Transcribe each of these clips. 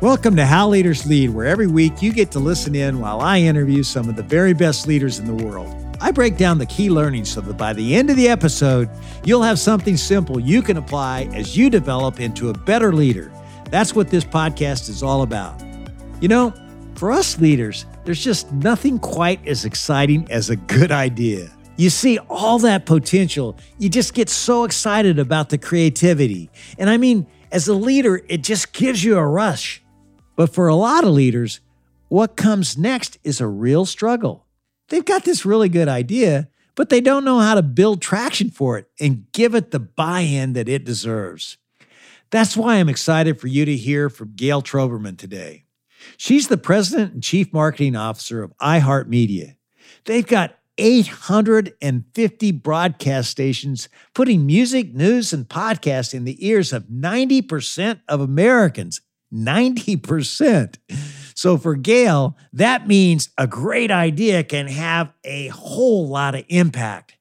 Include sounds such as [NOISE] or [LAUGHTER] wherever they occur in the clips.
Welcome to How Leaders Lead, where every week you get to listen in while I interview some of the very best leaders in the world. I break down the key learnings so that by the end of the episode, you'll have something simple you can apply as you develop into a better leader. That's what this podcast is all about. You know, for us leaders, there's just nothing quite as exciting as a good idea. You see all that potential, you just get so excited about the creativity. And I mean, as a leader, it just gives you a rush. But for a lot of leaders, what comes next is a real struggle. They've got this really good idea, but they don't know how to build traction for it and give it the buy in that it deserves. That's why I'm excited for you to hear from Gayle Troberman today. She's the president and chief marketing officer of iHeartMedia. They've got 850 broadcast stations putting music, news, and podcasts in the ears of 90% of Americans. 90%. So for Gayle, that means a great idea can have a whole lot of impact.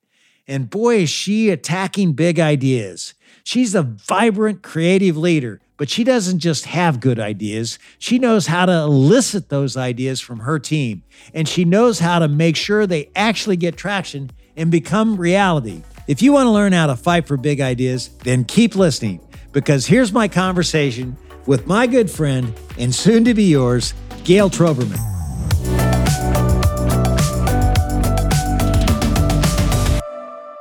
And boy, is she attacking big ideas. She's a vibrant, creative leader, but she doesn't just have good ideas. She knows how to elicit those ideas from her team, and she knows how to make sure they actually get traction and become reality. If you want to learn how to fight for big ideas, then keep listening because here's my conversation with my good friend and soon to be yours, Gayle Troberman.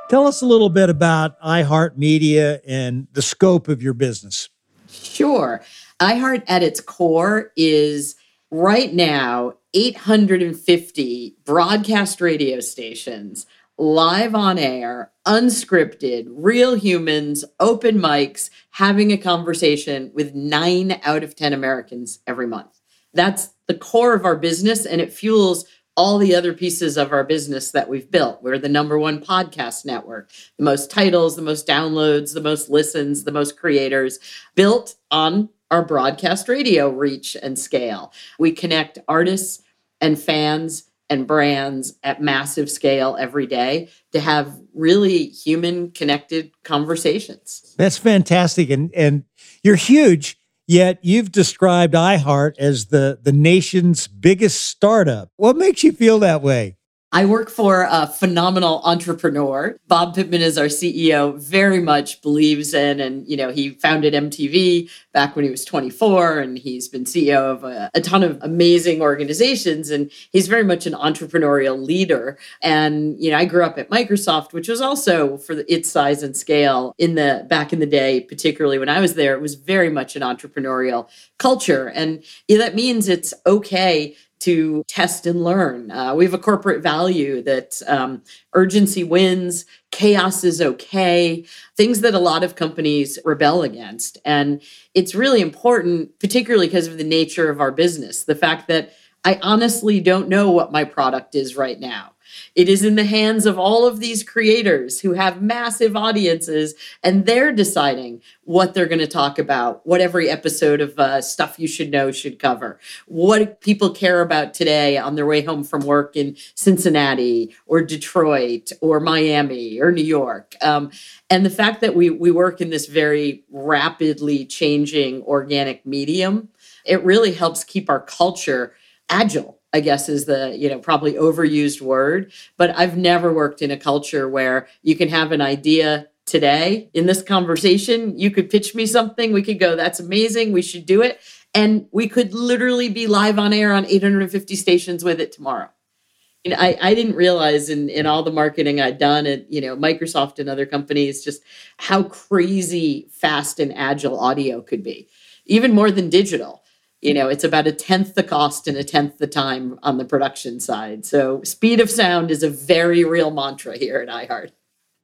Tell us a little bit about iHeartMedia and the scope of your business. Sure. iHeart at its core is right now 850 broadcast radio stations live on air, unscripted, real humans, open mics, having a conversation with nine out of 10 Americans every month. That's the core of our business, and it fuels all the other pieces of our business that we've built. We're the number one podcast network, the most titles, the most downloads, the most listens, the most creators, built on our broadcast radio reach and scale. We connect artists and fans and brands at massive scale every day to have really human connected conversations. That's fantastic and and you're huge yet you've described iHeart as the the nation's biggest startup. What makes you feel that way? I work for a phenomenal entrepreneur. Bob Pittman is our CEO, very much believes in, and you know, he founded MTV back when he was 24, and he's been CEO of a, a, ton of amazing organizations, and he's very much an entrepreneurial leader. And you know, I grew up at Microsoft, which was also for the, its size and scale in the back in the day, particularly when I was there, it was very much an entrepreneurial culture, and yeah, that means it's okay to test and learn. Uh, we have a corporate value that um, urgency wins, chaos is okay, things that a lot of companies rebel against. And it's really important, particularly because of the nature of our business, the fact that I honestly don't know what my product is right now. It is in the hands of all of these creators who have massive audiences, and they're deciding what they're going to talk about, what every episode of uh, Stuff You Should Know should cover, what people care about today on their way home from work in Cincinnati or Detroit or Miami or New York. Um, and the fact that we, we work in this very rapidly changing organic medium, it really helps keep our culture agile I guess is the, you know, probably overused word, but I've never worked in a culture where you can have an idea today in this conversation. You could pitch me something, we could go, that's amazing, we should do it. And we could literally be live on air on 850 stations with it tomorrow. Know, I, I didn't realize in, in all the marketing I'd done at, you know, Microsoft and other companies, just how crazy fast and agile audio could be, even more than digital you know it's about a tenth the cost and a tenth the time on the production side. So speed of sound is a very real mantra here at iheart.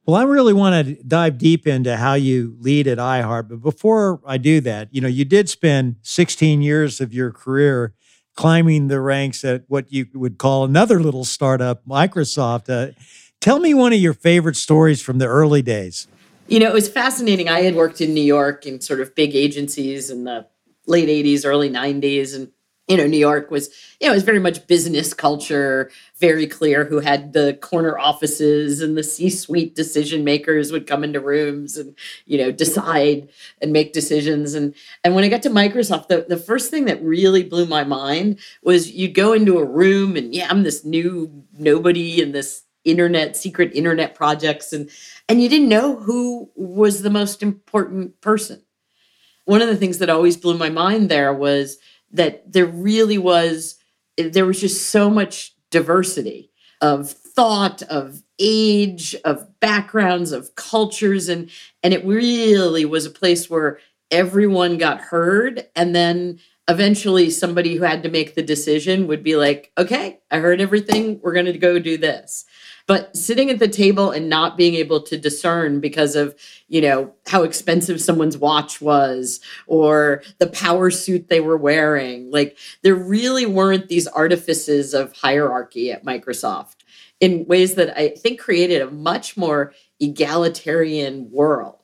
Well i really want to dive deep into how you lead at iheart but before i do that you know you did spend 16 years of your career climbing the ranks at what you would call another little startup microsoft. Uh, tell me one of your favorite stories from the early days. You know it was fascinating. I had worked in new york in sort of big agencies and the late 80s, early 90s. And you know, New York was, you know, it was very much business culture, very clear who had the corner offices and the C-suite decision makers would come into rooms and, you know, decide and make decisions. And and when I got to Microsoft, the, the first thing that really blew my mind was you'd go into a room and yeah, I'm this new nobody in this internet, secret internet projects, and and you didn't know who was the most important person. One of the things that always blew my mind there was that there really was there was just so much diversity of thought of age of backgrounds of cultures and and it really was a place where everyone got heard and then eventually somebody who had to make the decision would be like okay i heard everything. We're going to go do this but sitting at the table and not being able to discern because of you know how expensive someone's watch was or the power suit they were wearing like there really weren't these artifices of hierarchy at microsoft in ways that i think created a much more egalitarian world.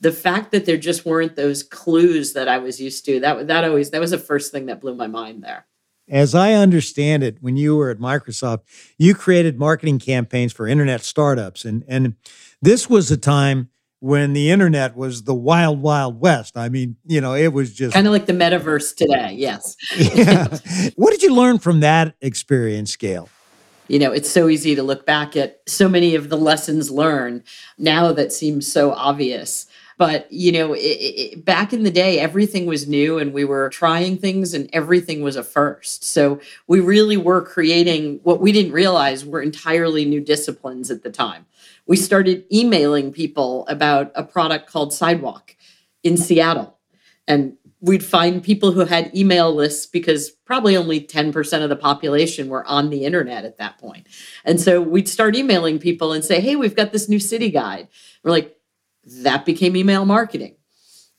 The fact that there just weren't those clues that i was used to that that always that was the first thing that blew my mind there as I understand it, when you were at Microsoft, you created marketing campaigns for internet startups. And, and this was a time when the internet was the wild, wild west. I mean, you know, it was just kind of like the metaverse today. Yes. yeah. [LAUGHS] What did you learn from that experience, Gayle? You know, it's so easy to look back at so many of the lessons learned now that seems so obvious but you know it, it, back in the day everything was new and we were trying things and everything was a first so we really were creating what we didn't realize were entirely new disciplines at the time we started emailing people about a product called sidewalk in seattle and we'd find people who had email lists because probably only 10% of the population were on the internet at that point. And so we'd start emailing people and say, hey, we've got this new city guide. We're like, that became email marketing.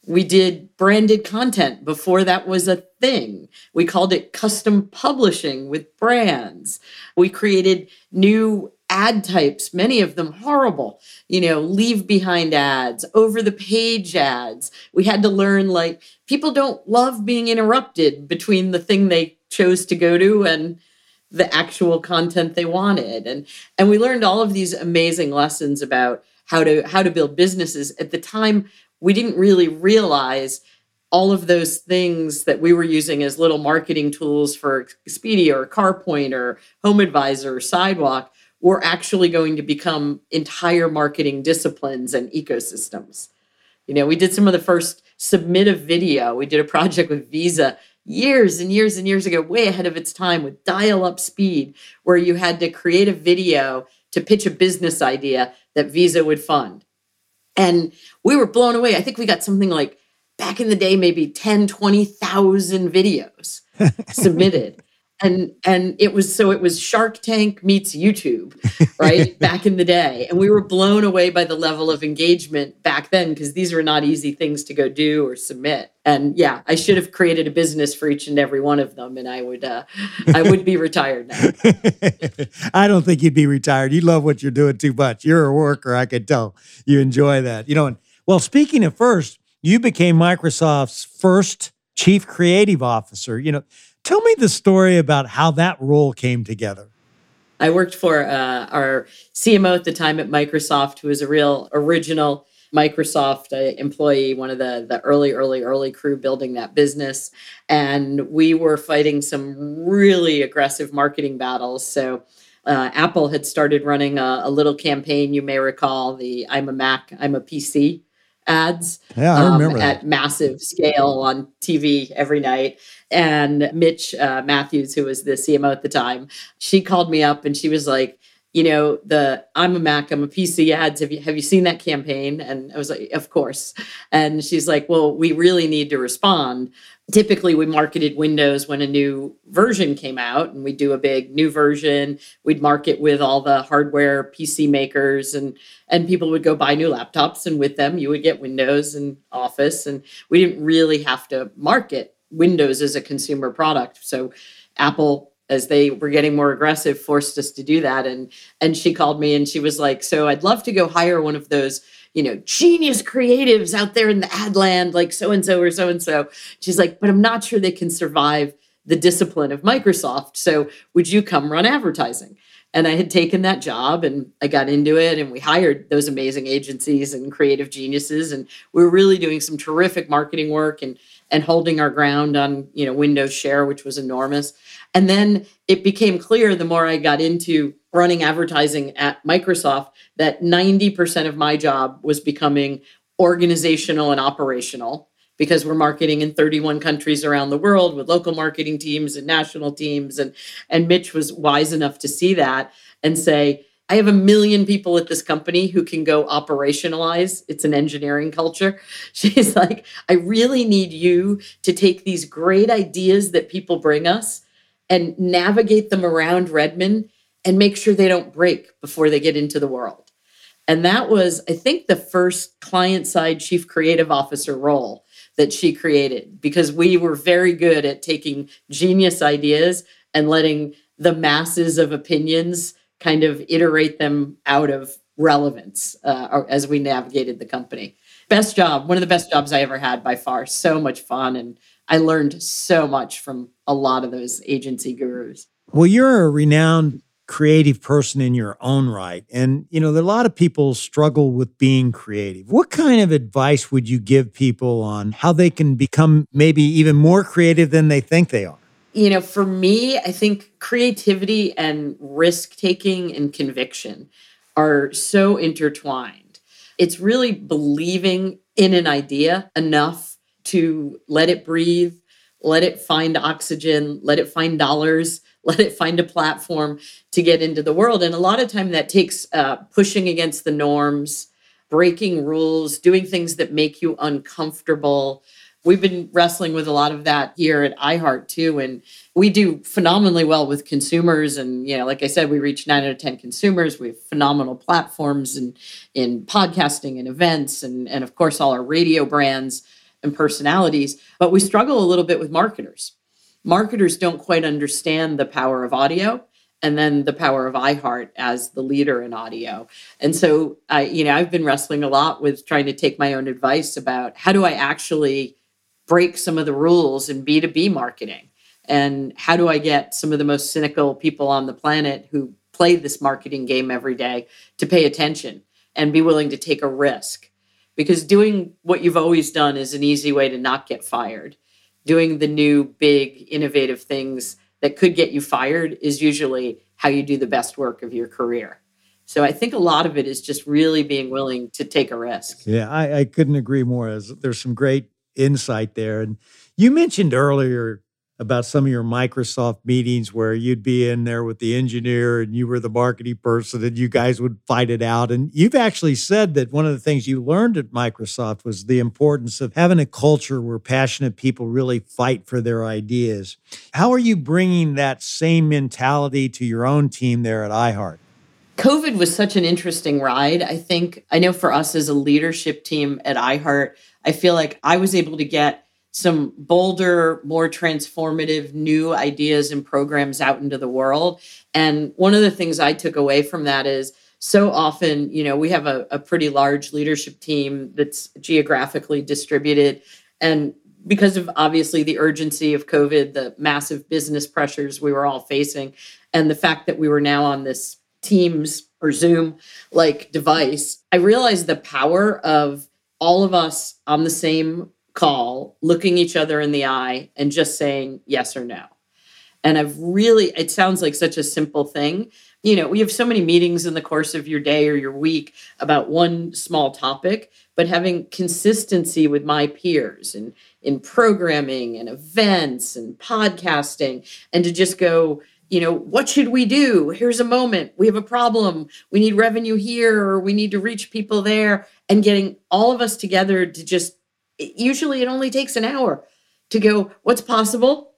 We did branded content before that was a thing. We called it custom publishing with brands. We created new ad types, many of them horrible, you know, leave behind ads, over the page ads. We had to learn like people don't love being interrupted between the thing they chose to go to and the actual content they wanted. And and we learned all of these amazing lessons about how to how to build businesses at the time we didn't really realize all of those things that we were using as little marketing tools for Expedia or CarPoint or Home Advisor or Sidewalk were actually going to become entire marketing disciplines and ecosystems. You know, we did some of the first submit a video. We did a project with Visa years and years and years ago, way ahead of its time with dial up speed, where you had to create a video to pitch a business idea that Visa would fund. And we were blown away. I think we got something like back in the day, maybe 10, 20,000 videos [LAUGHS] submitted and and it was so it was shark tank meets youtube right [LAUGHS] back in the day. And we were blown away by the level of engagement back then because these were not easy things to go do or submit. And yeah i should have created a business for each and every one of them and i would uh, i would be retired now. [LAUGHS] I don't think you'd be retired. You love what you're doing too much. You're a worker i could tell. You enjoy that. You know and well speaking of first you became microsoft's first chief creative officer. You know Tell me the story about how that role came together. I worked for uh, our CMO at the time at Microsoft, who was a real original Microsoft uh, employee, one of the the early, early, early crew building that business, and we were fighting some really aggressive marketing battles. So. Uh, Apple had started running a, a, little campaign, you may recall the I'm a Mac, I'm a PC ads yeah, I remember um, at massive scale on TV every night and Mich uh, Mathews, who was the CMO at the time, she called me up and she was like, you know, the I'm a Mac, I'm a PC ads. Have you have you seen that campaign? And I was like, of course. And she's like, well, we really need to respond. Typically, we marketed Windows when a new version came out, and we'd do a big new version. We'd market with all the hardware PC makers, and and people would go buy new laptops, and with them, you would get Windows and Office, and we didn't really have to market Windows as a consumer product. So Apple, as they were getting more aggressive, forced us to do that. And and she called me and she was like, "So I'd love to go hire one of those." you know, genius creatives out there in the ad land, like so and so or so and so. She's like, but I'm not sure they can survive the discipline of Microsoft. So, would you come run advertising? And I had taken that job and I got into it and we hired those amazing agencies and creative geniuses and we were really doing some terrific marketing work and and holding our ground on, you know, Windows share which was enormous. And then it became clear the more I got into running advertising at Microsoft that 90% of my job was becoming organizational and operational because we're marketing in 31 countries around the world with local marketing teams and national teams and and Mich was wise enough to see that and say I have a million people at this company who can go operationalize. It's an engineering culture. [LAUGHS] She's like, I really need you to take these great ideas that people bring us and navigate them around Redmond and make sure they don't break before they get into the world. And that was, I think, the first client side chief creative officer role that she created because we were very good at taking genius ideas and letting the masses of opinions kind of iterate them out of relevance uh, as we navigated the company. Best job, one of the best jobs I ever had by far. So much fun. And I learned so much from a lot of those agency gurus. Well, you're a renowned creative person in your own right. And, you know, a lot of people struggle with being creative. What kind of advice would you give people on how they can become maybe even more creative than they think they are? You know, for me, I think creativity and risk taking and conviction are so intertwined. It's really believing in an idea enough to let it breathe, let it find oxygen, let it find dollars [LAUGHS] let it find a platform to get into the world. And a lot of time that takes uh, pushing against the norms, breaking rules, doing things that make you uncomfortable. We've been wrestling with a lot of that here at iHeart too. And we do phenomenally well with consumers. And, you know, like I said, we reach nine out of 10 consumers. We have phenomenal platforms and in podcasting and events and, and of course all our radio brands and personalities. But we struggle a little bit with marketers marketers don't quite understand the power of audio and then the power of iHeart as the leader in audio. And so I, you know, I've been wrestling a lot with trying to take my own advice about how do I actually break some of the rules in B2B marketing? And how do I get some of the most cynical people on the planet who play this marketing game every day to pay attention and be willing to take a risk? Because doing what you've always done is an easy way to not get fired doing the new big innovative things that could get you fired is usually how you do the best work of your career. So I think a lot of it is just really being willing to take a risk. Yeah, I, I couldn't agree more. As there's some great insight there. And you mentioned earlier about some of your Microsoft meetings where you'd be in there with the engineer and you were the marketing person and you guys would fight it out. And you've actually said that one of the things you learned at Microsoft was the importance of having a culture where passionate people really fight for their ideas. How are you bringing that same mentality to your own team there at iHeart? COVID was such an interesting ride. I think, I know for us as a leadership team at iHeart, I feel like I was able to get some bolder, more transformative new ideas and programs out into the world. And one of the things I took away from that is so often, you know, we have a, a pretty large leadership team that's geographically distributed. And because of obviously the urgency of COVID, the massive business pressures we were all facing, and the fact that we were now on this Teams or Zoom like device, I realized the power of all of us on the same call, looking each other in the eye and just saying yes or no. And I've really, it sounds like such a simple thing. You know, we have so many meetings in the course of your day or your week about one small topic, but having consistency with my peers and in programming and events and podcasting, and to just go, you know, what should we do? Here's a moment. We have a problem. We need revenue here, or we need to reach people there, and getting all of us together to just usually it only takes an hour to go, what's possible?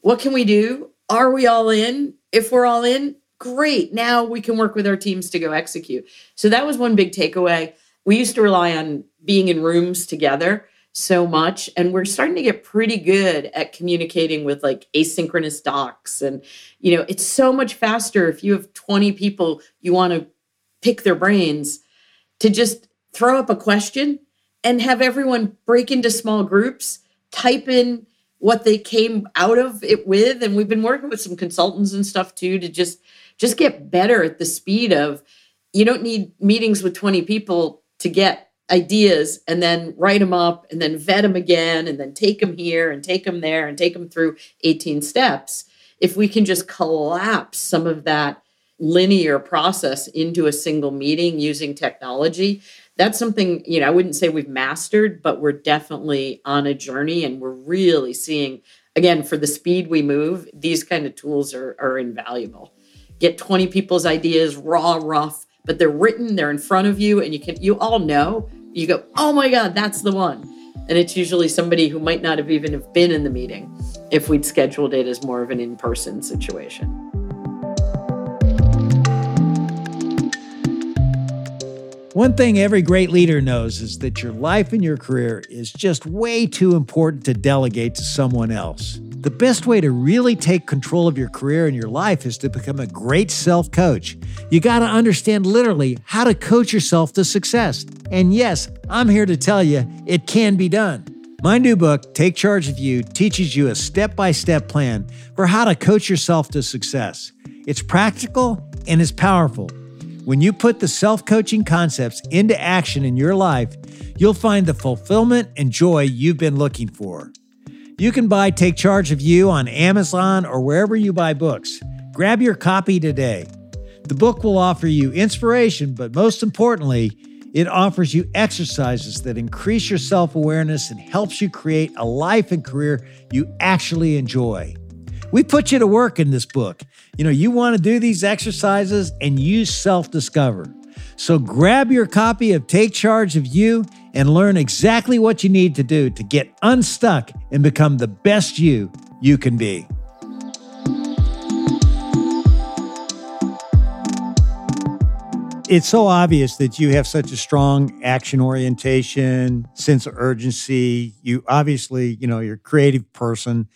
What can we do? Are we all in? If we're all in, great. Now we can work with our teams to go execute. So that was one big takeaway. We used to rely on being in rooms together so much and we're starting to get pretty good at communicating with like asynchronous docs and you know it's so much faster if you have 20 people you want to pick their brains to just throw up a question and have everyone break into small groups, type in what they came out of it with and we've been working with some consultants and stuff too to just just get better at the speed of you don't need meetings with 20 people to get ideas and then write them up and then vet them again and then take them here and take them there and take them through 18 steps. If we can just collapse some of that linear process into a single meeting using technology that's something you know i wouldn't say we've mastered but we're definitely on a journey and we're really seeing again for the speed we move these kind of tools are, are invaluable. Get 20 people's ideas raw rough but they're written, they're in front of you, and you can you all know. You go, oh my God, that's the one. And it's usually somebody who might not have even have been in the meeting if we'd scheduled it as more of an in-person situation. One thing every great leader knows is that your life and your career is just way too important to delegate to someone else. The best way to really take control of your career and your life is to become a great self coach. You got to understand literally how to coach yourself to success. And yes, I'm here to tell you it can be done. My new book, Take Charge of You, teaches you a step by step plan for how to coach yourself to success. It's practical and it's powerful. When you put the self coaching concepts into action in your life, you'll find the fulfillment and joy you've been looking for. You can buy Take Charge of You on Amazon or wherever you buy books. Grab your copy today. The book will offer you inspiration, but most importantly, it offers you exercises that increase your self awareness and helps you create a life and career you actually enjoy. We put you to work in this book. You know, you want to do these exercises and you self discover. So grab your copy of Take Charge of You and learn exactly what you need to do to get unstuck and become the best you you can be. It's so obvious that you have such a strong action orientation, sense of urgency. You obviously, you know, you're a creative person.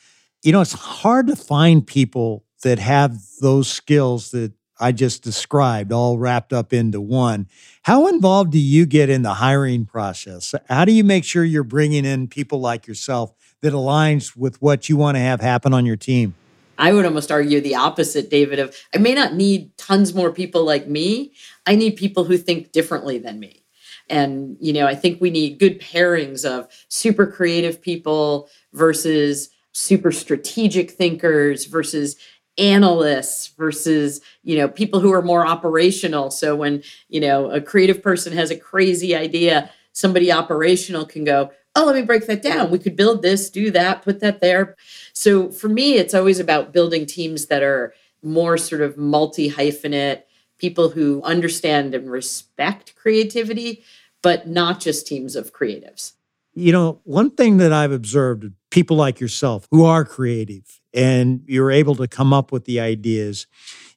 You know, it's hard to find people that have those skills that I just described all wrapped up into one. How involved do you get in the hiring process? How do you make sure you're bringing in people like yourself that aligns with what you want to have happen on your team? I would almost argue the opposite, David, of I may not need tons more people like me. I need people who think differently than me. And, you know, I think we need good pairings of super creative people versus super strategic thinkers versus analysts versus you know people who are more operational. So when you know a creative person has a crazy idea somebody operational can go oh let me break that down. We could build this do that put that there. So for me it's always about building teams that are more sort of multi hyphenate people who understand and respect creativity but not just teams of creatives. You know one thing that i've observed people like yourself who are creative and you're able to come up with the ideas,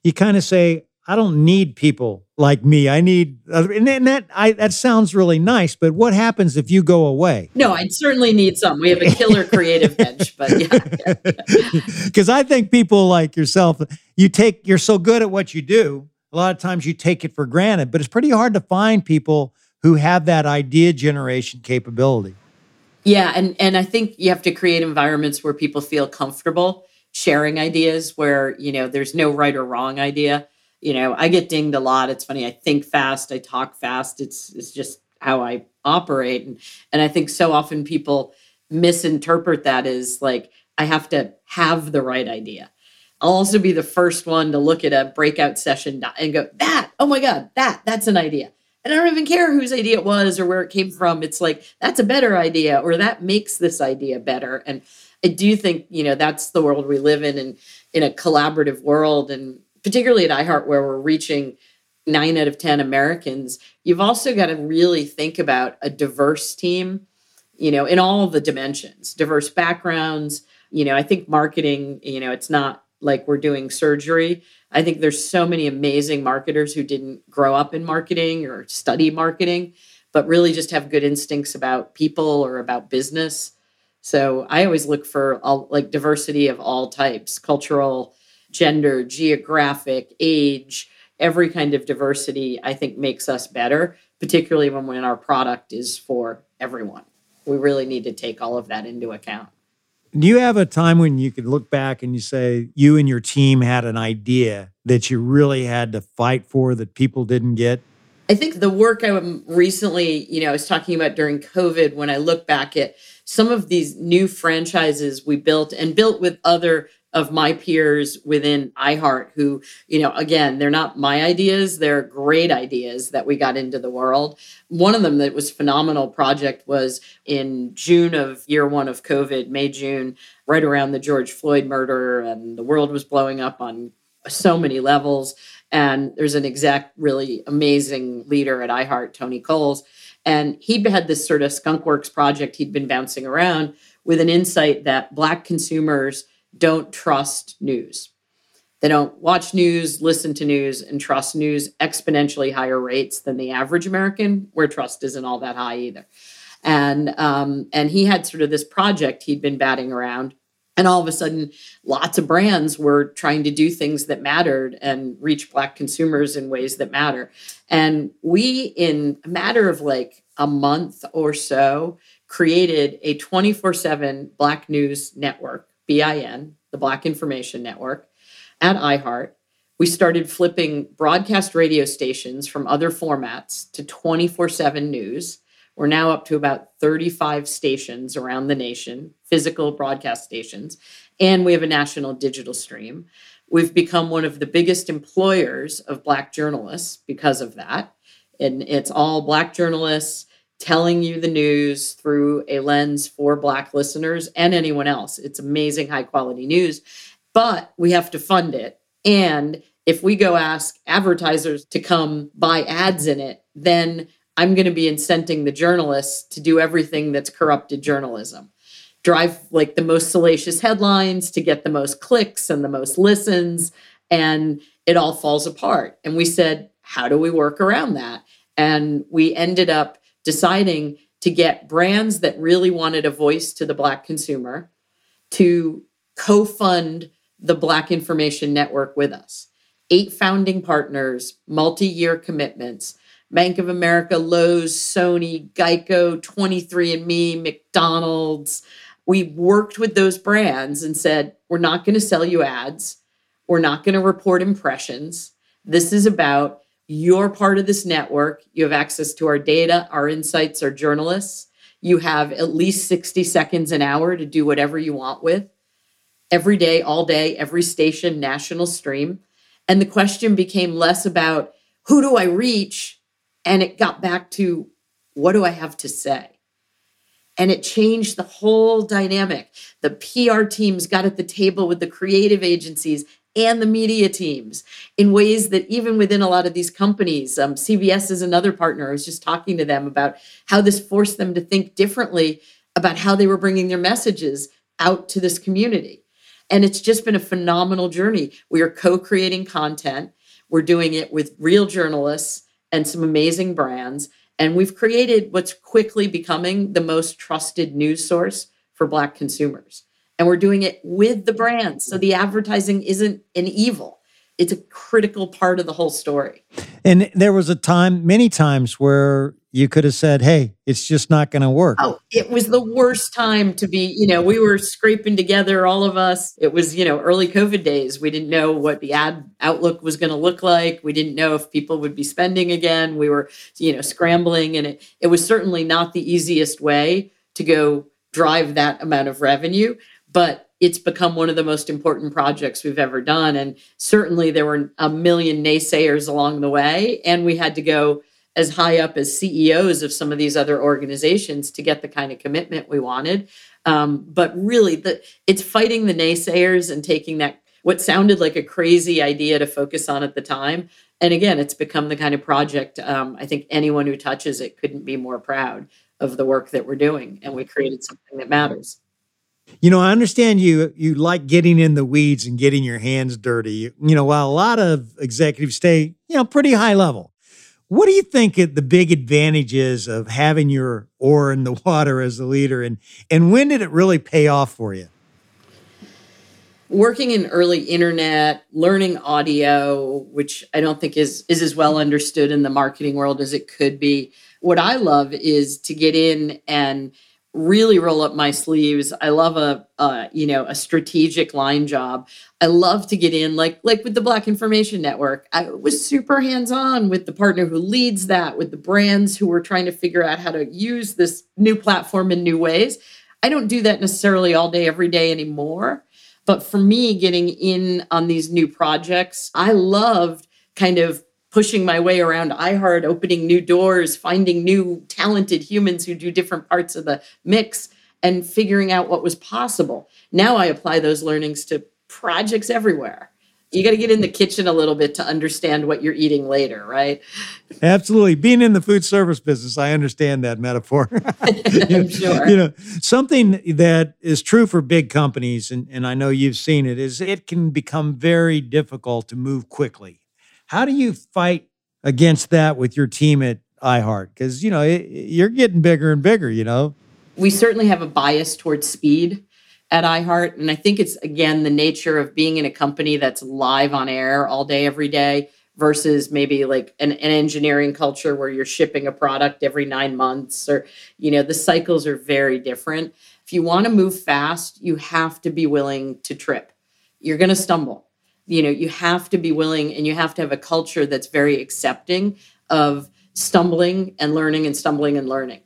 you kind of say, I don't need people like me. I need, other." and that I, that sounds really nice. But what happens if you go away? No, I'd certainly need some. We have a killer creative [LAUGHS] bench, but yeah. [LAUGHS] Because I think people like yourself, you take, you're so good at what you do. A lot of times you take it for granted, but it's pretty hard to find people who have that idea generation capability. Yeah, and and I think you have to create environments where people feel comfortable sharing ideas where, you know, there's no right or wrong idea. You know, I get dinged a lot. It's funny. I think fast, I talk fast. It's it's just how I operate and and I think so often people misinterpret that as like I have to have the right idea. I'll also be the first one to look at a breakout session and go, that, oh my God, that, that's an idea. And I don't even care whose idea it was or where it came from. It's like, that's a better idea or that makes this idea better. And I do think, you know, that's the world we live in and in a collaborative world. And particularly at iHeart, where we're reaching nine out of 10 Americans, you've also got to really think about a diverse team, you know, in all the dimensions, diverse backgrounds. You know, I think marketing, you know, it's not like we're doing surgery. I think there's so many amazing marketers who didn't grow up in marketing or study marketing, but really just have good instincts about people or about business. So I always look for all, like diversity of all types, cultural, gender, geographic, age, every kind of diversity I think makes us better, particularly when, when our product is for everyone. We really need to take all of that into account. Do you have a time when you could look back and you say you and your team had an idea that you really had to fight for that people didn't get? I think the work I'm recently, you know, I was talking about during COVID when I look back at some of these new franchises we built and built with other of my peers within iHeart who, you know, again, they're not my ideas, they're great ideas that we got into the world. One of them that was phenomenal project was in June of year 1 of COVID, May June, right around the George Floyd murder and the world was blowing up on so many levels and there's an exact really amazing leader at iHeart, Tony Coles, and he had this sort of skunkworks project he'd been bouncing around with an insight that black consumers don't trust news. They don't watch news, listen to news, and trust news exponentially higher rates than the average American, where trust isn't all that high either. And um, and he had sort of this project he'd been batting around, and all of a sudden, lots of brands were trying to do things that mattered and reach Black consumers in ways that matter. And we, in a matter of like a month or so, created a 24 7 Black News Network BIN, the Black Information Network, at iHeart. We started flipping broadcast radio stations from other formats to 24 7 news. We're now up to about 35 stations around the nation, physical broadcast stations, and we have a national digital stream. We've become one of the biggest employers of Black journalists because of that. And it's all Black journalists telling you the news through a lens for Black listeners and anyone else. It's amazing, high quality news, but we have to fund it. And if we go ask advertisers to come buy ads in it, then I'm going to be incenting the journalists to do everything that's corrupted journalism. Drive like the most salacious headlines to get the most clicks and the most listens, and it all falls apart. And we said, how do we work around that? And we ended up deciding to get brands that really wanted a voice to the Black consumer to co fund the Black Information Network with us. Eight founding partners, multi year commitments. Bank of America, Lowe's, Sony, Geico, 23andMe, McDonald's. We worked with those brands and said, we're not going to sell you ads. We're not going to report impressions. This is about you're part of this network. You have access to our data, our insights, our journalists. You have at least 60 seconds an hour to do whatever you want with every day, all day, every station, national stream. And the question became less about who do I reach? And it got back to what do I have to say? And it changed the whole dynamic. The PR teams got at the table with the creative agencies and the media teams in ways that even within a lot of these companies, um, CBS is another partner. I was just talking to them about how this forced them to think differently about how they were bringing their messages out to this community. And it's just been a phenomenal journey. We are co creating content, we're doing it with real journalists and some amazing brands. And we've created what's quickly becoming the most trusted news source for Black consumers and we're doing it with the brands. So the advertising isn't an evil. It's a critical part of the whole story. And there was a time, many times, where you could have said, hey, it's just not going to work. Oh, it was the worst time to be, you know, we were scraping together, all of us. It was, you know, early COVID days. We didn't know what the ad outlook was going to look like. We didn't know if people would be spending again. We were, you know, scrambling. And it, it was certainly not the easiest way to go drive that amount of revenue but it's become one of the most important projects we've ever done. And certainly there were a million naysayers along the way. And we had to go as high up as CEOs of some of these other organizations to get the kind of commitment we wanted. Um, but really, the, it's fighting the naysayers and taking that what sounded like a crazy idea to focus on at the time. And again, it's become the kind of project um, I think anyone who touches it couldn't be more proud of the work that we're doing. And we created something that matters. You know, I understand you you like getting in the weeds and getting your hands dirty. You, know, while a lot of executives stay, you know, pretty high level. What do you think the big advantage is of having your oar in the [LAUGHS] water as a leader and and when did it really pay off for you? Working in early internet, learning audio, which I don't think is is as well understood in the marketing world as it could be. What I love is to get in and really roll up my sleeves. I love a, a, you know a strategic line job. I love to get in like like with the Black Information Network. I was super hands on with the partner who leads that, with the brands who were trying to figure out how to use this new platform in new ways. I don't do that necessarily all day every day anymore. But for me, getting in on these new projects, I loved kind of pushing my way around iHeart, opening new doors, finding new talented humans who do different parts of the mix and figuring out what was possible. Now I apply those learnings to projects everywhere. You got to get in the kitchen a little bit to understand what you're eating later, right? Absolutely. Being in the food service business, I understand that metaphor. [LAUGHS] [LAUGHS] I'm sure. You know, something that is true for big companies, and, and I know you've seen it, is it can become very difficult to move quickly how do you fight against that with your team at iHeart? Because, you know, it, you're getting bigger and bigger, you know? We certainly have a bias towards speed at iHeart. And I think it's, again, the nature of being in a company that's live on air all day, every day versus maybe like an, an, engineering culture where you're shipping a product every nine months or you know the cycles are very different if you want to move fast you have to be willing to trip you're going to stumble you know you have to be willing and you have to have a culture that's very accepting of stumbling and learning and stumbling and learning.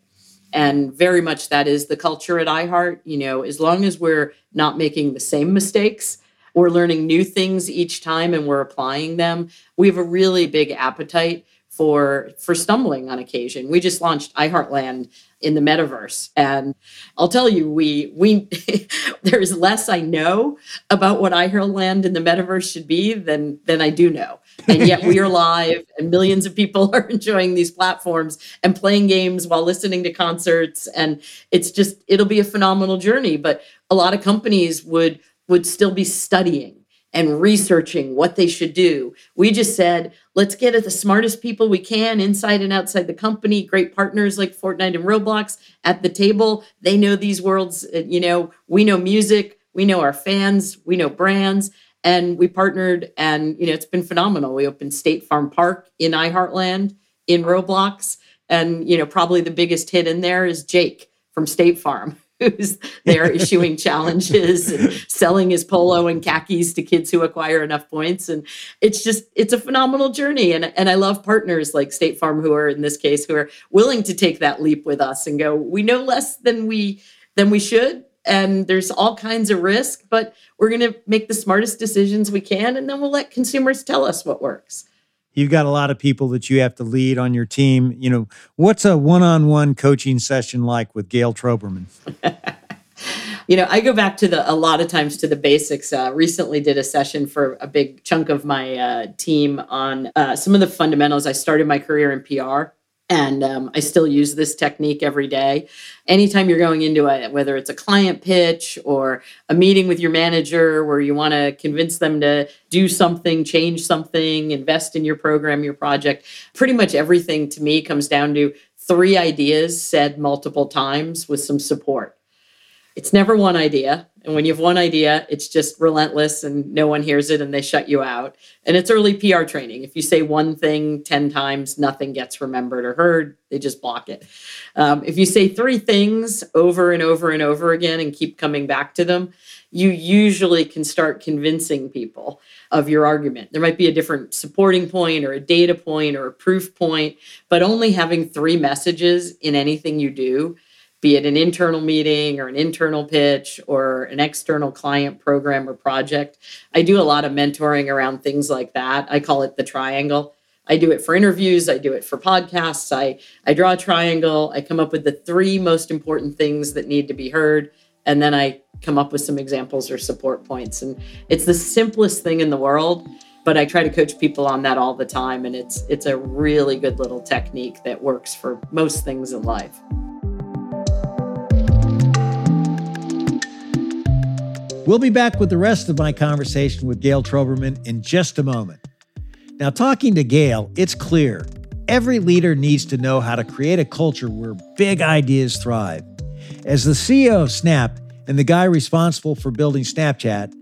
And very much that is the culture at iheart you know as long as we're not making the same mistakes we're learning new things each time and we're applying them we have a really big appetite for for stumbling on occasion we just launched iheartland in the metaverse. And I'll tell you, we we [LAUGHS] there's less I know about what iHeartland in the metaverse should be than than I do know. And yet we are [LAUGHS] live and millions of people [LAUGHS] are enjoying these platforms and playing games while listening to concerts. And it's just it'll be a phenomenal journey. But a lot of companies would would still be studying and researching what they should do. We just said, let's get at the smartest people we can inside and outside the company, great partners like Fortnite and Roblox at the table. They know these worlds, uh, you know, we know music, we know our fans, we know brands. And we partnered, and you know, it's been phenomenal. We opened State Farm Park in iHeartland in Roblox. And you know, probably the biggest hit in there is Jake from State Farm [LAUGHS] who's there issuing [LAUGHS] challenges and selling his polo and khakis to kids who acquire enough points. And it's just it's a phenomenal journey. And and I love partners like State Farm who are in this case who are willing to take that leap with us and go we know less than we than we should and there's all kinds of risk but we're going to make the smartest decisions we can and then we'll let consumers tell us what works you've got a lot of people that you have to lead on your team. You know, what's a one-on-one coaching session like with Gayle Troberman? [LAUGHS] you know, I go back to the a lot of times to the basics. Uh, recently, did a session for a big chunk of my uh, team on uh, some of the fundamentals. I started my career in PR, and um, I still use this technique every day. Anytime you're going into a, whether it's a client pitch or a meeting with your manager where you want to convince them to do something, change something, invest in your program, your project, pretty much everything to me comes down to three ideas said multiple times with some support. It's never one idea. And when you have one idea, it's just relentless and no one hears it and they shut you out. And it's early PR training. If you say one thing 10 times, nothing gets remembered or heard, they just block it. Um, if you say three things over and over and over again and keep coming back to them, you usually can start convincing people of your argument. There might be a different supporting point or a data point or a proof point, but only having three messages in anything you do be it an internal meeting or an internal pitch or an external client program or project. I do a lot of mentoring around things like that. I call it the triangle. I do it for interviews, I do it for podcasts. I, I draw a triangle, I come up with the three most important things that need to be heard, and then I come up with some examples or support points. And it's the simplest thing in the world, but I try to coach people on that all the time. And it's it's a really good little technique that works for most things in life. We'll be back with the rest of my conversation with Gayle Troberman in just a moment. Now, talking to Gayle, it's clear every leader needs to know how to create a culture where big ideas thrive. As the CEO of Snap and the guy responsible for building Snapchat,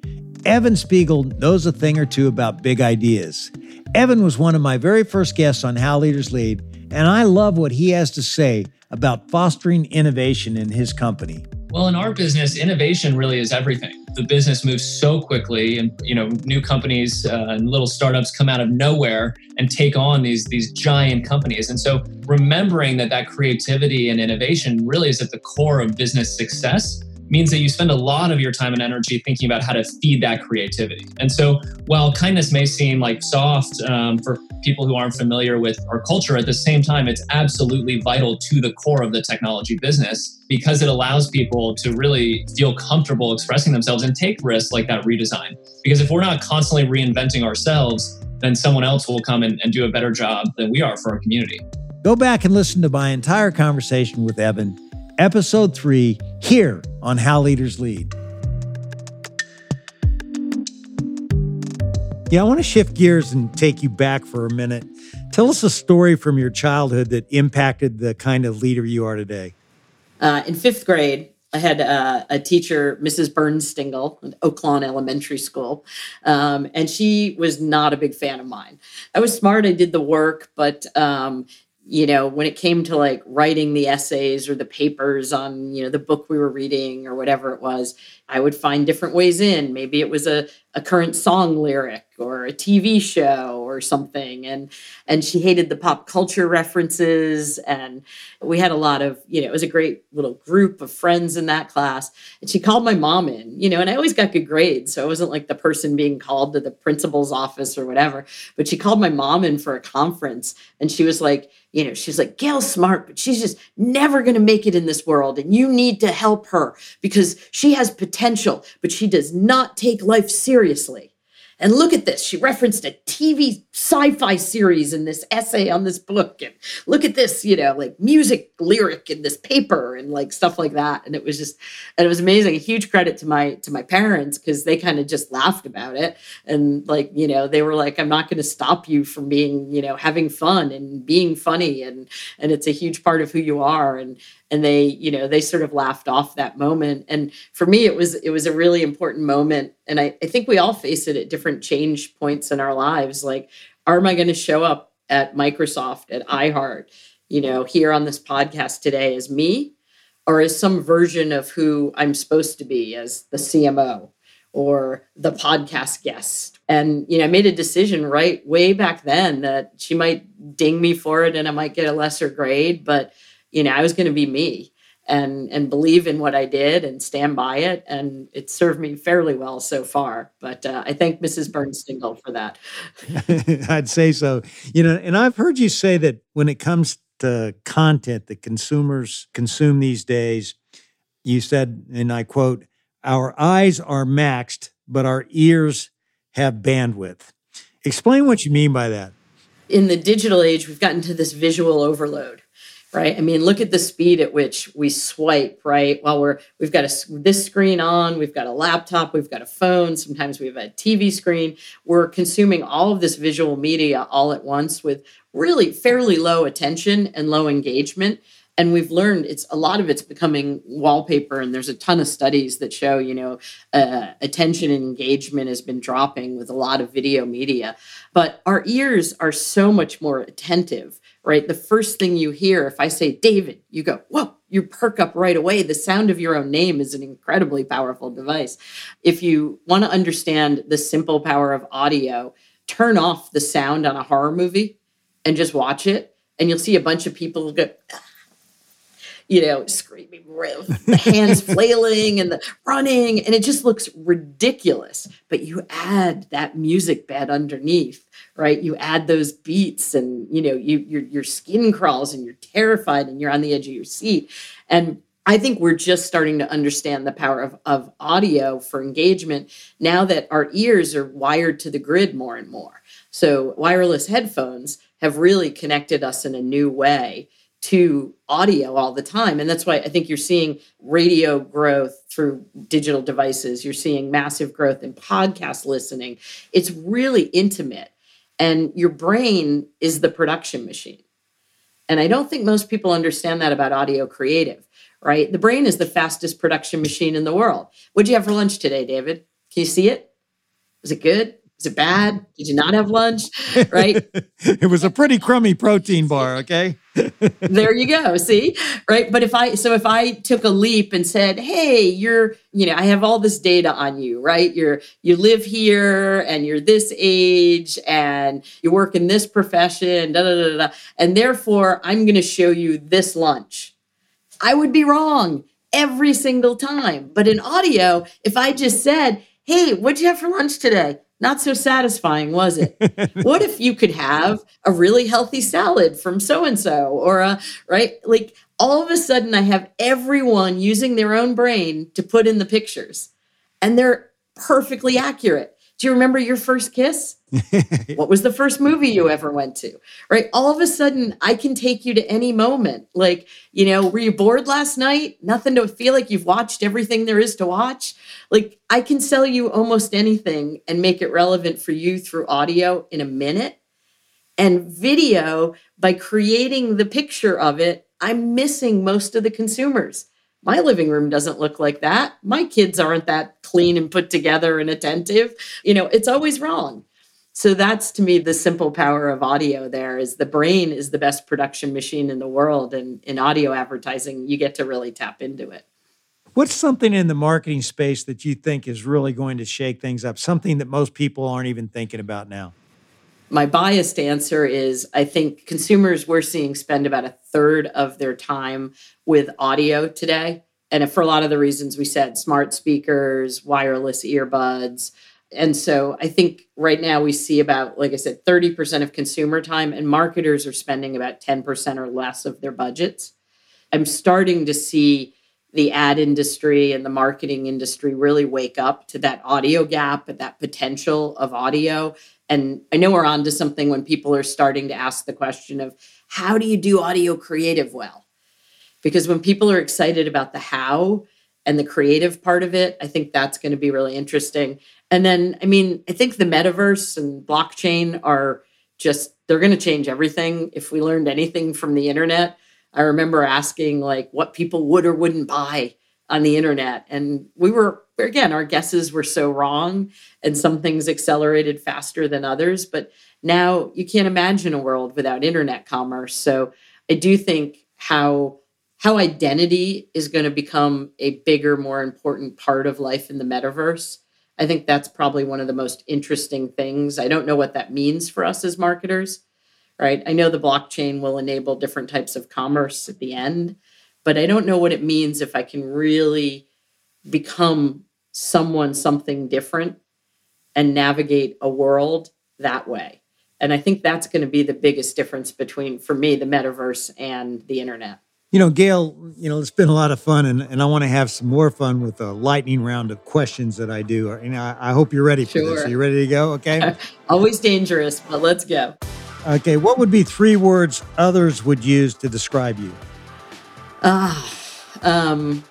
Evan Spiegel knows a thing or two about big ideas. Evan was one of my very first guests on How Leaders Lead, and I love what he has to say about fostering innovation in his company. Well, in our business, innovation really is everything. The business moves so quickly, and you know, new companies uh, and little startups come out of nowhere and take on these these giant companies. And so, remembering that that creativity and innovation really is at the core of business success means that you spend a lot of your time and energy thinking about how to feed that creativity. And so, while kindness may seem like soft um, for people who aren't familiar with our culture, at the same time, it's absolutely vital to the core of the technology business because it allows people to really feel comfortable expressing themselves and take risks like that redesign. Because if we're not constantly reinventing ourselves, then someone else will come and, and do a better job than we are for our community. Go back and listen to my entire conversation with Evan episode three, here on How Leaders Lead. Yeah, I want to shift gears and take you back for a minute. Tell us a story from your childhood that impacted the kind of leader you are today. Uh, in fifth grade, I had uh, a teacher, Mrs. Bernstingle, at Oaklawn Elementary School, um, and she was not a big fan of mine. I was smart, I did the work, but um, you know, when it came to like writing the essays or the papers on, you know, the book we were reading or whatever it was, I would find different ways in. Maybe it was a, a current song lyric or a TV show or something. And and she hated the pop culture references. And we had a lot of, you know, it was a great little group of friends in that class. And she called my mom in, you know, and I always got good grades. So I wasn't like the person being called to the principal's office or whatever. But she called my mom in for a conference and she was like, you know, she's like, Gayle's smart, but she's just never going to make it in this world. And you need to help her because she has potential, but she does not take life seriously seriously. And look at this. She referenced a TV sci fi series in this essay on this book. And look at this, you know, like music lyric in this paper and like stuff like that. And it was just, and it was amazing. A huge credit to my, to my parents because they kind of just laughed about it. And like, you know, they were like, I'm not going to stop you from being, you know, having fun and being funny. And, and it's a huge part of who you are. And, and they you know they sort of laughed off that moment and for me it was it was a really important moment and i, I think we all face it at different change points in our lives. Like am i going to show up at microsoft at iheart you know here on this podcast today as me? Or as some version of who i'm supposed to be as the cmo or the podcast guest? And you know i made a decision right way back then that she might ding me for it and i might get a lesser grade but you know, I was going to be me and and believe in what I did and stand by it. And it served me fairly well so far. But uh, I thank Mrs. Bernstingle for that. [LAUGHS] I'd say so. You know, and I've heard you say that when it comes to content that consumers consume these days, you said, and I quote, "Our eyes are maxed, but our ears have bandwidth." Explain what you mean by that. In the digital age, we've gotten to this visual overload right? I mean, look at the speed at which we swipe, right? While we're we've got a, this screen on, we've got a laptop, we've got a phone, sometimes we have a TV screen. We're consuming all of this visual media all at once with really fairly low attention and low engagement. And we've learned it's a lot of it's becoming wallpaper, and there's a ton of studies that show, you know, uh, attention and engagement has been dropping with a lot of video media. But our ears are so much more attentive right? The first thing you hear, if I say David, you go, whoa, you perk up right away. The sound of your own name is an incredibly powerful device. If you want to understand the simple power of audio, turn off the sound on a horror movie and just watch it. And you'll see a bunch of people go, you know, screaming, the hands [LAUGHS] flailing and the running, and it just looks ridiculous. But you add that music bed underneath, right? You add those beats, and you know, you your your skin crawls, and you're terrified, and you're on the edge of your seat. And I think we're just starting to understand the power of, of audio for engagement now that our ears are wired to the grid more and more. So wireless headphones have really connected us in a new way to audio all the time. And that's why I think you're seeing radio growth through digital devices. You're seeing massive growth in podcast listening. It's really intimate. And your brain is the production machine. And I don't think most people understand that about audio creative, right? The brain is the fastest production machine in the world. What'd you have for lunch today, David? Can you see it? Was it good? Was it bad? Did you not have lunch? [LAUGHS] Right? it was a pretty crummy protein bar, okay? There you go. See, right? But if I, so if I took a leap and said, hey, you're, you know, I have all this data on you, right? You're, you live here and you're this age and you work in this profession, da da da da. And therefore, I'm going to show you this lunch. I would be wrong every single time. But in audio, if I just said, hey, what'd you have for lunch today? Not so satisfying, was it? [LAUGHS] what if you could have a really healthy salad from so and so or a right like all of a sudden I have everyone using their own brain to put in the pictures and they're perfectly accurate. Do you remember your first kiss? [LAUGHS] what was the first movie you ever went to? Right? All of a sudden, I can take you to any moment. Like, you know, were you bored last night? Nothing to feel like you've watched everything there is to watch. Like, I can sell you almost anything and make it relevant for you through audio in a minute. And video, by creating the picture of it, I'm missing most of the consumers. My living room doesn't look like that. My kids aren't that clean and put together and attentive. You know, it's always wrong. So that's to me the simple power of audio there is the brain is the best production machine in the world and in audio advertising you get to really tap into it. What's something in the marketing space that you think is really going to shake things up? Something that most people aren't even thinking about now? My biased answer is I think consumers we're seeing spend about a third of their time with audio today. And for a lot of the reasons we said smart speakers, wireless earbuds. And so I think right now we see about, like I said, 30% of consumer time, and marketers are spending about 10% or less of their budgets. I'm starting to see the ad industry and the marketing industry really wake up to that audio gap and that potential of audio and I know we're on to something when people are starting to ask the question of how do you do audio creative well? Because when people are excited about the how and the creative part of it, I think that's going to be really interesting. And then, I mean, I think the metaverse and blockchain are just, they're going to change everything. If we learned anything from the internet, I remember asking like what people would or wouldn't buy on the internet. And we were, again, our guesses were so wrong, and some things accelerated faster than others. But now you can't imagine a world without internet commerce. So I do think how how identity is going to become a bigger, more important part of life in the metaverse. I think that's probably one of the most interesting things. I don't know what that means for us as marketers, right? I know the blockchain will enable different types of commerce at the end, but I don't know what it means if I can really become someone something different and navigate a world that way. And I think that's going to be the biggest difference between, for me, the metaverse and the internet. You know, Gayle, you know, it's been a lot of fun, and, and I want to have some more fun with a lightning round of questions that I do. And I, I hope you're ready for sure. this. Are you ready to go? Okay. [LAUGHS] Always dangerous, but let's go. Okay. What would be three words others would use to describe you? Ah, um,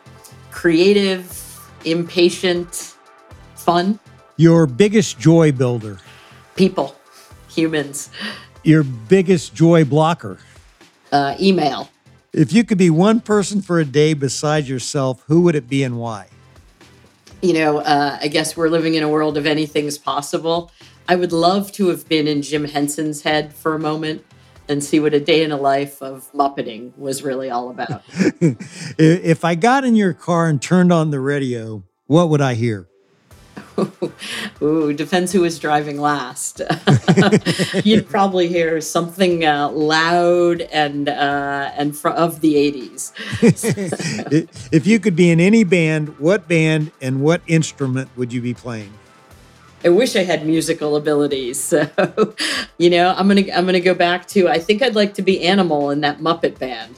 creative, impatient, fun. Your biggest joy builder. People, humans. Your biggest joy blocker. Uh, email. If you could be one person for a day besides yourself, who would it be and why? You know, uh, I guess we're living in a world of anything's possible. I would love to have been in Jim Henson's head for a moment and see what a day in a life of Muppeting was really all about. [LAUGHS] if I got in your car and turned on the radio, what would I hear? Ooh, depends who was driving last. [LAUGHS] You'd probably hear something uh, loud and uh, and fr- of the '80s. [LAUGHS] if you could be in any band, what band and what instrument would you be playing? I wish I had musical abilities. So, [LAUGHS] you know, I'm gonna I'm gonna go back to I think I'd like to be Animal in that Muppet band.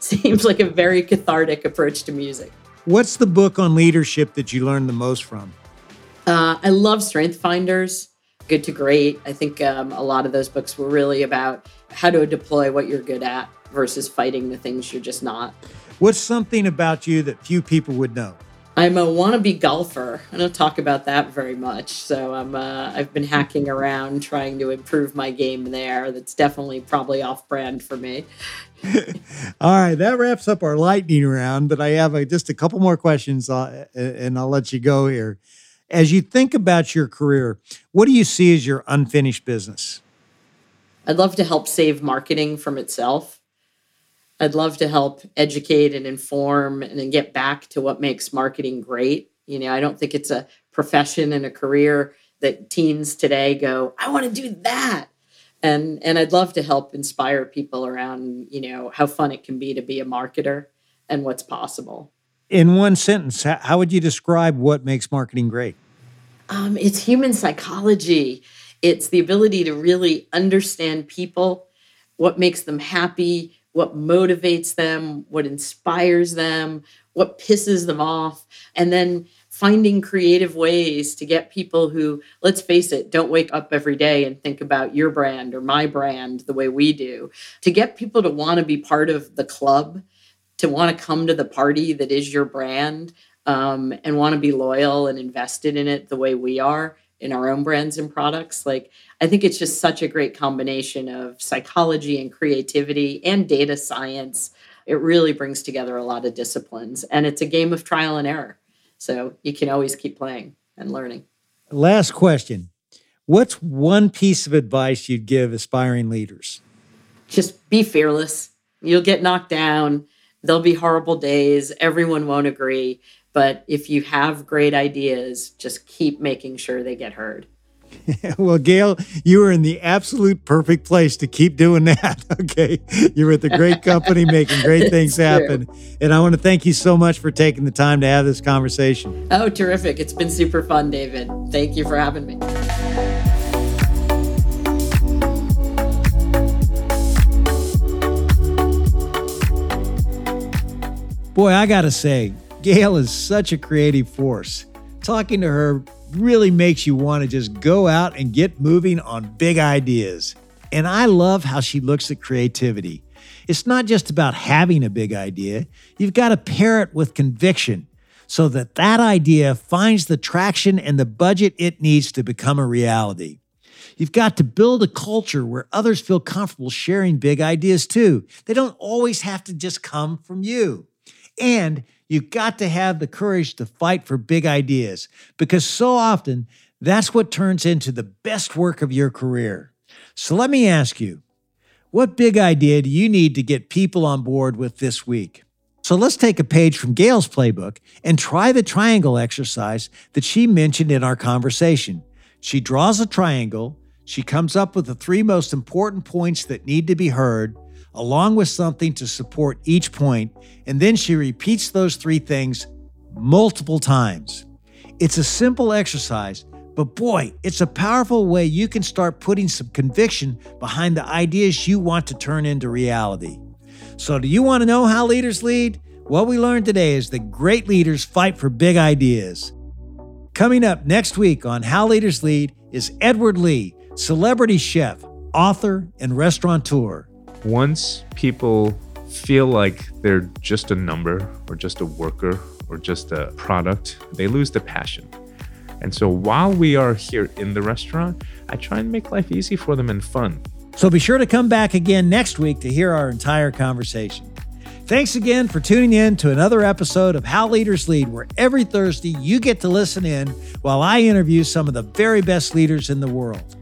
Seems like a very cathartic approach to music. What's the book on leadership that you learned the most from? Uh, I love Strength Finders, Good to Great. I think um, a lot of those books were really about how to deploy what you're good at versus fighting the things you're just not. What's something about you that few people would know? I'm a wannabe golfer. I don't talk about that very much. So I'm uh, I've been hacking around trying to improve my game there. That's definitely probably off brand for me. [LAUGHS] All right, that wraps up our lightning round. But I have a, just a couple more questions, uh, and I'll let you go here. As you think about your career, what do you see as your unfinished business? I'd love to help save marketing from itself. I'd love to help educate and inform and then get back to what makes marketing great. You know, I don't think it's a profession and a career that teens today go, I want to do that. And and I'd love to help inspire people around, you know, how fun it can be to be a marketer and what's possible. In one sentence, how would you describe what makes marketing great? Um, it's human psychology. It's the ability to really understand people, what makes them happy, what motivates them, what inspires them, what pisses them off, and then finding creative ways to get people who, let's face it, don't wake up every day and think about your brand or my brand the way we do, to get people to want to be part of the club, to want to come to the party that is your brand, um, and want to be loyal and invested in it the way we are in our own brands and products. Like, I think it's just such a great combination of psychology and creativity and data science. It really brings together a lot of disciplines, and it's a game of trial and error. So you can always keep playing and learning. Last question What's one piece of advice you'd give aspiring leaders? Just be fearless. You'll get knocked down. There'll be horrible days. Everyone won't agree. But if you have great ideas, just keep making sure they get heard. [LAUGHS] well, Gayle, you are in the absolute perfect place to keep doing that. [LAUGHS] Okay. You're with a great company making great [LAUGHS] things happen. And I want to thank you so much for taking the time to have this conversation. Oh, terrific. It's been super fun, David. Thank you for having me. Boy, I got to say, Gayle is such a creative force. Talking to her really makes you want to just go out and get moving on big ideas. And I love how she looks at creativity. It's not just about having a big idea, you've got to pair it with conviction so that that idea finds the traction and the budget it needs to become a reality. You've got to build a culture where others feel comfortable sharing big ideas too. They don't always have to just come from you. And You've got to have the courage to fight for big ideas because so often that's what turns into the best work of your career. So let me ask you what big idea do you need to get people on board with this week? So let's take a page from Gayle's playbook and try the triangle exercise that she mentioned in our conversation. She draws a triangle, she comes up with the three most important points that need to be heard, along with something to support each point, and then she repeats those three things multiple times. It's a simple exercise, but boy, it's a powerful way you can start putting some conviction behind the ideas you want to turn into reality. So, do you want to know how leaders lead? What we learned today is that great leaders fight for big ideas. Coming up next week on How Leaders Lead is Edward Lee, celebrity chef, author, and restaurateur once people feel like they're just a number or just a worker or just a product, they lose the passion. And so while we are here in the restaurant, I try and make life easy for them and fun. So be sure to come back again next week to hear our entire conversation. Thanks again for tuning in to another episode of How Leaders Lead, where every Thursday you get to listen in while I interview some of the very best leaders in the world.